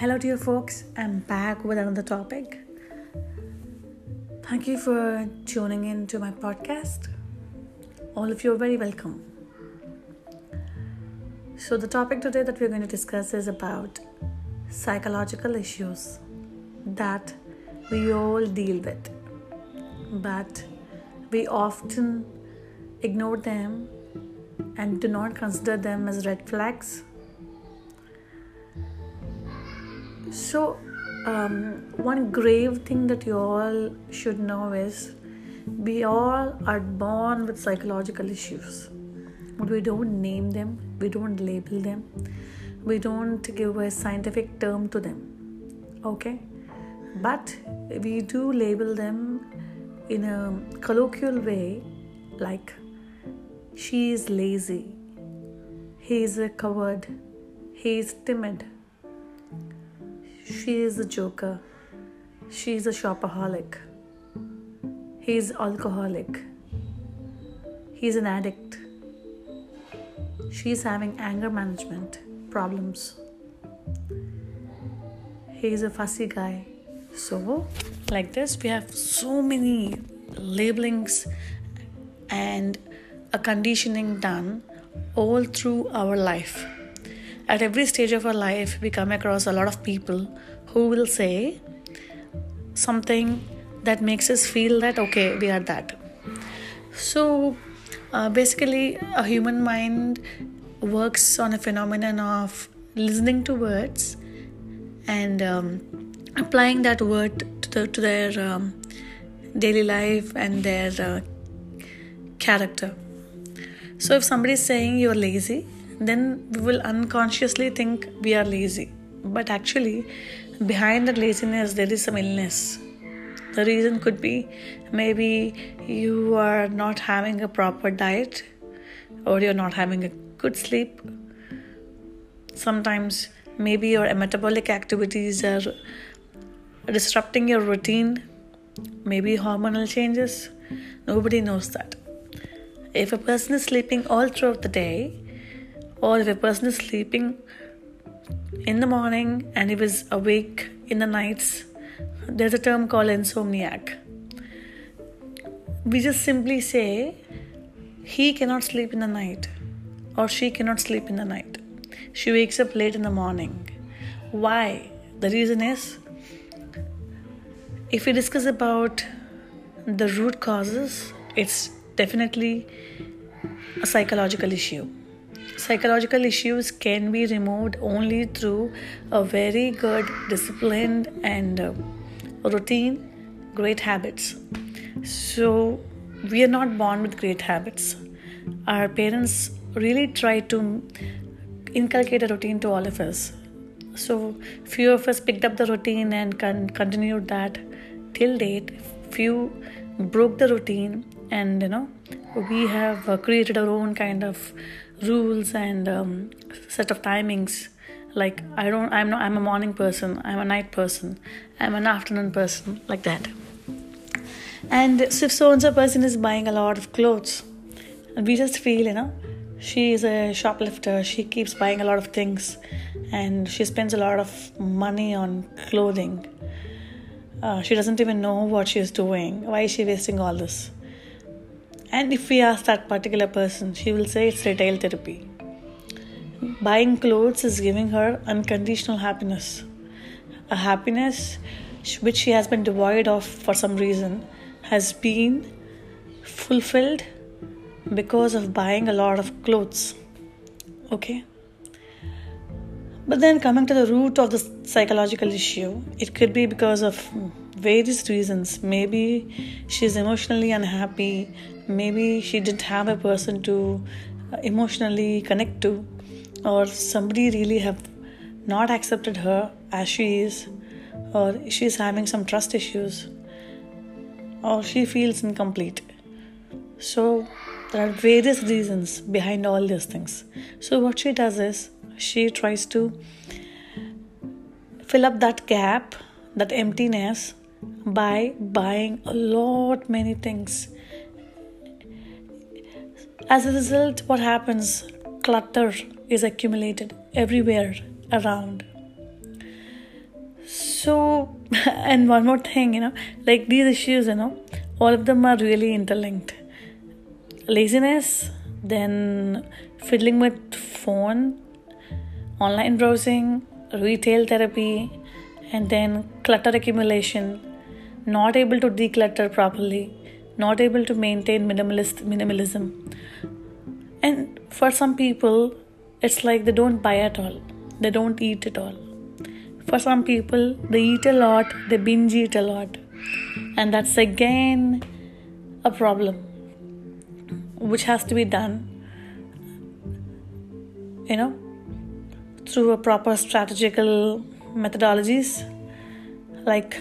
Hello, dear folks. I'm back with another topic. Thank you for tuning in to my podcast. All of you are very welcome. So, the topic today that we're going to discuss is about psychological issues that we all deal with, but we often ignore them and do not consider them as red flags So, um, one grave thing that you all should know is we all are born with psychological issues. But we don't name them, we don't label them, we don't give a scientific term to them. Okay? But we do label them in a colloquial way like she is lazy, he is a coward, he is timid she is a joker. She is a shopaholic. He is alcoholic. He is an addict. She is having anger management problems. He is a fussy guy. So, like this, we have so many labelings and a conditioning done all through our life at every stage of our life, we come across a lot of people who will say something that makes us feel that okay, we are that. So, uh, basically, a human mind works on a phenomenon of listening to words and um, applying that word to, the, to their um, daily life and their uh, character. So, if somebody is saying you're lazy, then we will unconsciously think we are lazy. But actually, behind that laziness, there is some illness. The reason could be maybe you are not having a proper diet or you're not having a good sleep. Sometimes maybe your metabolic activities are disrupting your routine, maybe hormonal changes. Nobody knows that. If a person is sleeping all throughout the day, or if a person is sleeping in the morning and he was awake in the nights, there's a term called insomniac. We just simply say he cannot sleep in the night or she cannot sleep in the night. She wakes up late in the morning. Why? The reason is if we discuss about the root causes, it's definitely a psychological issue psychological issues can be removed only through a very good disciplined and uh, routine great habits. So we are not born with great habits. Our parents really try to inculcate a routine to all of us. So few of us picked up the routine and con- continued that till date. Few broke the routine and you know we have uh, created our own kind of rules and um, set of timings. Like i don't i'm not i'm a morning person i'm a night person i'm an afternoon person like that. And if so and so person is buying a lot of clothes. And we just feel you know she is a shoplifter she keeps buying a lot of things and she spends a lot of money on clothing. Uh, she doesn't even know what she is doing why is she wasting all this and if we ask that particular person, she will say it's retail therapy. Buying clothes is giving her unconditional happiness. A happiness which she has been devoid of for some reason has been fulfilled because of buying a lot of clothes. Okay? But then coming to the root of the psychological issue, it could be because of hmm, various reasons. Maybe she's emotionally unhappy, maybe she didn't have a person to uh, emotionally connect to. Or somebody really have not accepted her as she is. Or she's having some trust issues. Or she feels incomplete. So there are various reasons behind all these things. So what she does is she tries to fill up that gap that emptiness by buying a lot many things as a result, what happens? Clutter is accumulated everywhere around. so and one more thing you know like these issues you know all of them are really interlinked laziness then fiddling with phone online browsing retail therapy and then clutter accumulation not able to declutter properly not able to maintain minimalist minimalism. And for some people it's like they don't buy at all. They don't eat at all. For some people, they eat a lot, they binge eat a lot. And that's again a problem which has to be done, you know, through a proper strategical methodologies like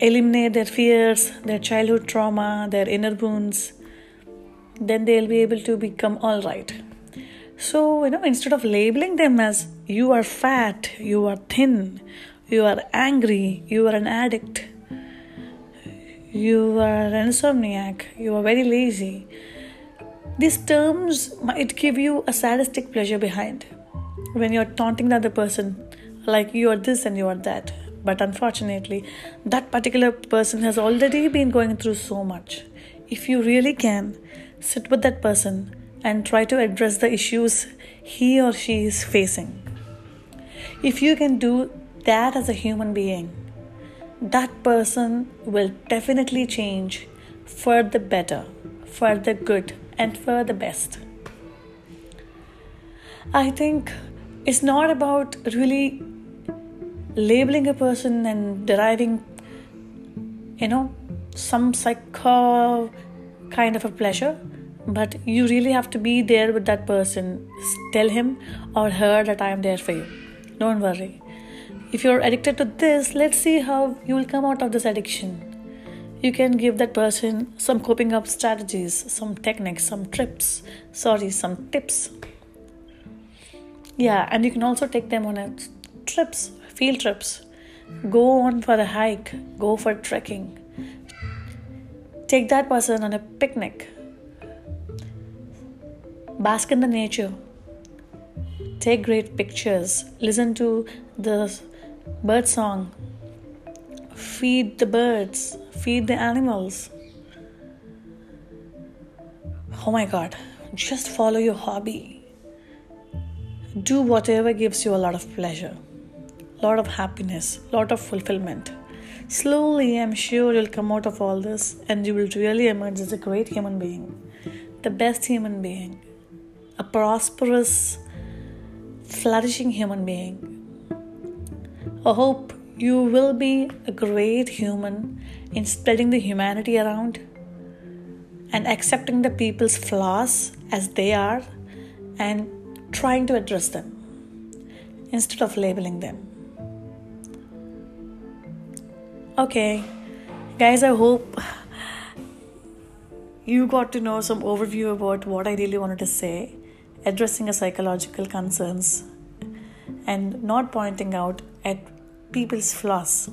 eliminate their fears, their childhood trauma, their inner wounds, then they'll be able to become all right. So, you know, instead of labeling them as you are fat, you are thin, you are angry, you are an addict, you are an insomniac, you are very lazy, these terms might give you a sadistic pleasure behind when you're taunting the other person like you are this and you are that. But unfortunately, that particular person has already been going through so much. If you really can, sit with that person and try to address the issues he or she is facing. If you can do that as a human being, that person will definitely change for the better, for the good, and for the best. I think it's not about really labeling a person and deriving, you know, some psycho kind of a pleasure but you really have to be there with that person. Tell him or her that i am there for you. Don't worry. If you're addicted to this let's see how you will come out of this addiction. You can give that person some coping up strategies some techniques some trips. Sorry some tips. Yeah and you can also take them on a trips field trips. Go on for a hike go for trekking. Take that person on a picnic. Bask in the nature, take great pictures, listen to the bird song, feed the birds, feed the animals. Oh my god, just follow your hobby. Do whatever gives you a lot of pleasure, lot of happiness, lot of fulfillment. Slowly, I'm sure you'll come out of all this and you will really emerge as a great human being, the best human being a prosperous, flourishing human being. I hope you will be a great human in spreading the humanity around and accepting the people's flaws as they are and trying to address them instead of labeling them. Okay, guys, I hope you got to know some overview about what I really wanted to say addressing a psychological concerns and not pointing out at people's flaws.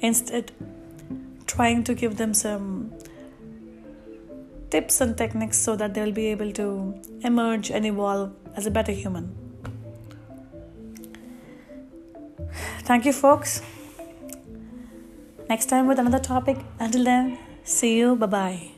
Instead trying to give them some tips and techniques so that they'll be able to emerge and evolve as a better human. Thank you folks next time with another topic. Until then see you. Bye bye